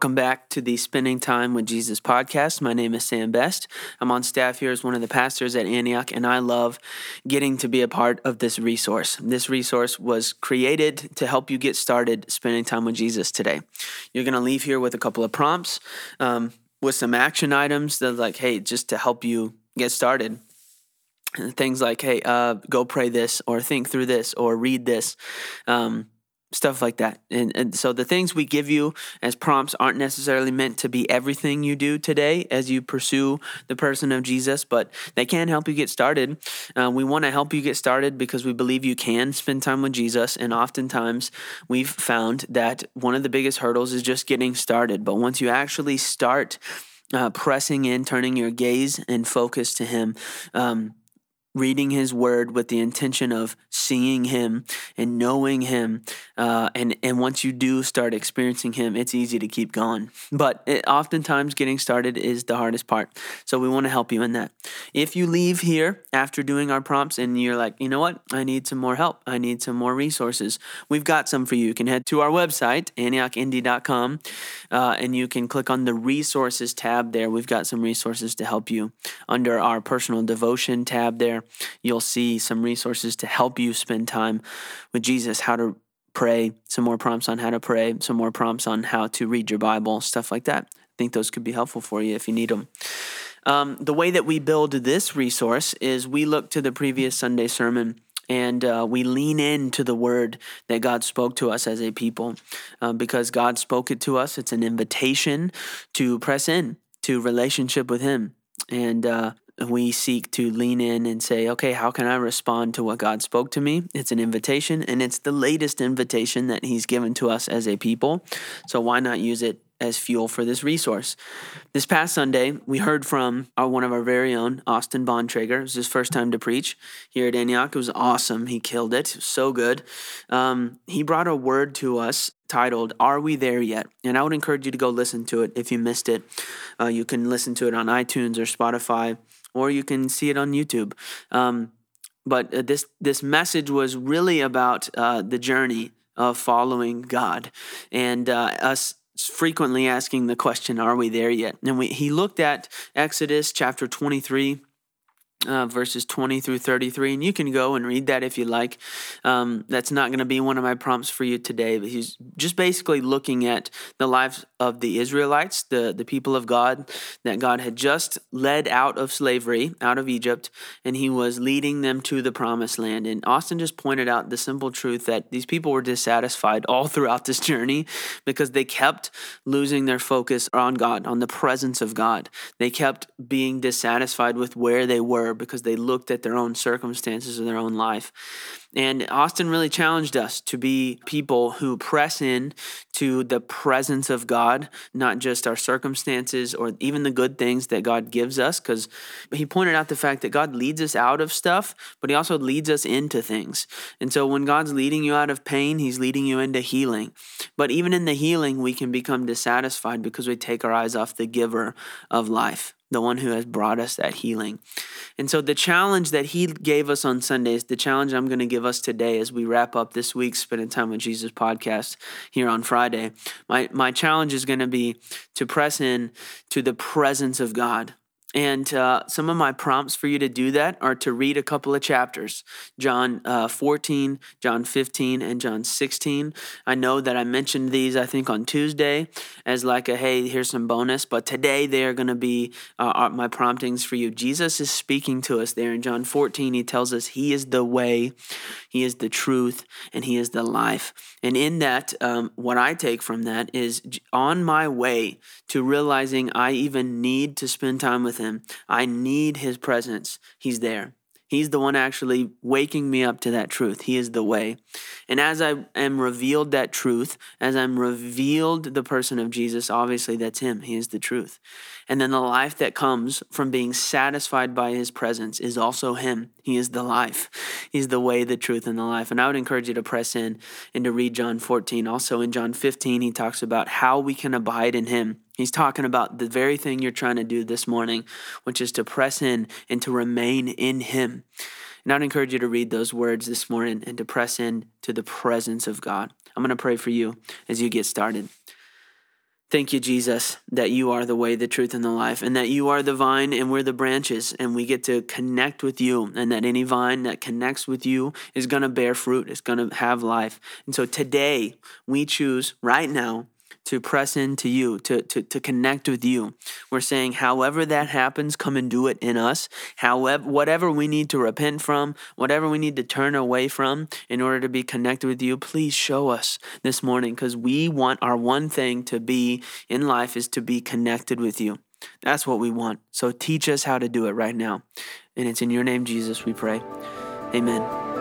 to the Spending Time with Jesus podcast. My name is Sam Best. I'm on staff here as one of the pastors at Antioch, and I love getting to be a part of this resource. This resource was created to help you get started spending time with Jesus today. You're going to leave here with a couple of prompts, um, with some action items that, like, hey, just to help you get started things like hey uh, go pray this or think through this or read this um, stuff like that. And, and so the things we give you as prompts aren't necessarily meant to be everything you do today as you pursue the person of Jesus, but they can help you get started. Uh, we want to help you get started because we believe you can spend time with Jesus. And oftentimes we've found that one of the biggest hurdles is just getting started. But once you actually start, uh, pressing in, turning your gaze and focus to Him, um, reading his word with the intention of seeing him and knowing him uh, and and once you do start experiencing him it's easy to keep going. But it, oftentimes getting started is the hardest part. So we want to help you in that. If you leave here after doing our prompts and you're like you know what? I need some more help. I need some more resources. We've got some for you. You can head to our website antiochindy.com uh, and you can click on the resources tab there. We've got some resources to help you under our personal devotion tab there You'll see some resources to help you spend time with Jesus, how to pray, some more prompts on how to pray, some more prompts on how to read your Bible, stuff like that. I think those could be helpful for you if you need them. Um, the way that we build this resource is we look to the previous Sunday sermon and uh, we lean into the word that God spoke to us as a people uh, because God spoke it to us. It's an invitation to press in to relationship with Him. And uh, we seek to lean in and say, okay, how can I respond to what God spoke to me? It's an invitation, and it's the latest invitation that He's given to us as a people. So why not use it as fuel for this resource. This past Sunday, we heard from our, one of our very own, Austin Bontrager. It was his first time to preach here at Antioch. It was awesome. He killed it. it so good. Um, he brought a word to us titled Are We There Yet? And I would encourage you to go listen to it if you missed it. Uh, you can listen to it on iTunes or Spotify or you can see it on YouTube. Um, but uh, this this message was really about uh, the journey of following God and uh, us frequently asking the question, "Are we there yet?" And we, he looked at Exodus chapter twenty three uh, verses 20 through 33 and you can go and read that if you like. Um, that's not going to be one of my prompts for you today but he's just basically looking at the lives of the israelites the, the people of god that god had just led out of slavery out of egypt and he was leading them to the promised land. And austin just pointed out the simple truth that these people were dissatisfied all throughout this journey because they kept losing their focus on god on the presence of god. They kept being dissatisfied with where they were because they looked at their own circumstances and their own life. And Austin really challenged us to be people who press in to the presence of God, not just our circumstances or even the good things that God gives us. Because he pointed out the fact that God leads us out of stuff, but he also leads us into things. And so when God's leading you out of pain, he's leading you into healing. But even in the healing, we can become dissatisfied because we take our eyes off the giver of life the one who has brought us that healing. And so, the challenge that he gave us on Sundays, the challenge I'm going to give us today as we wrap up this week's Spending Time with Jesus podcast here on Friday, my, my challenge is going to be to press in to the presence of God. And uh, some of my prompts for you to do that are to read a couple of chapters John uh, 14, John 15, and John 16. I know that I mentioned these, I think, on Tuesday as like a hey, here's some bonus, but today they are going to be uh, my promptings for you. Jesus is speaking to us there in John 14. He tells us He is the way, He is the truth, and He is the life. And in that, um, what I take from that is on my way to realizing I even need to spend time with Him him. I need his presence. He's there. He's the one actually waking me up to that truth. He is the way. And as I am revealed that truth, as I'm revealed the person of Jesus, obviously that's Him. He is the truth. And then the life that comes from being satisfied by His presence is also Him. He is the life. He's the way, the truth, and the life. And I would encourage you to press in and to read John 14. Also in John 15, He talks about how we can abide in Him. He's talking about the very thing you're trying to do this morning, which is to press in and to remain in Him. And I'd encourage you to read those words this morning and to press in to the presence of God. I'm going to pray for you as you get started. Thank you, Jesus, that you are the way, the truth, and the life, and that you are the vine and we're the branches, and we get to connect with you, and that any vine that connects with you is going to bear fruit, it's going to have life. And so today, we choose right now to press into you, to, to, to connect with you. We're saying, however that happens, come and do it in us. However, whatever we need to repent from, whatever we need to turn away from in order to be connected with you, please show us this morning because we want our one thing to be in life is to be connected with you. That's what we want. So teach us how to do it right now. And it's in your name, Jesus, we pray. Amen.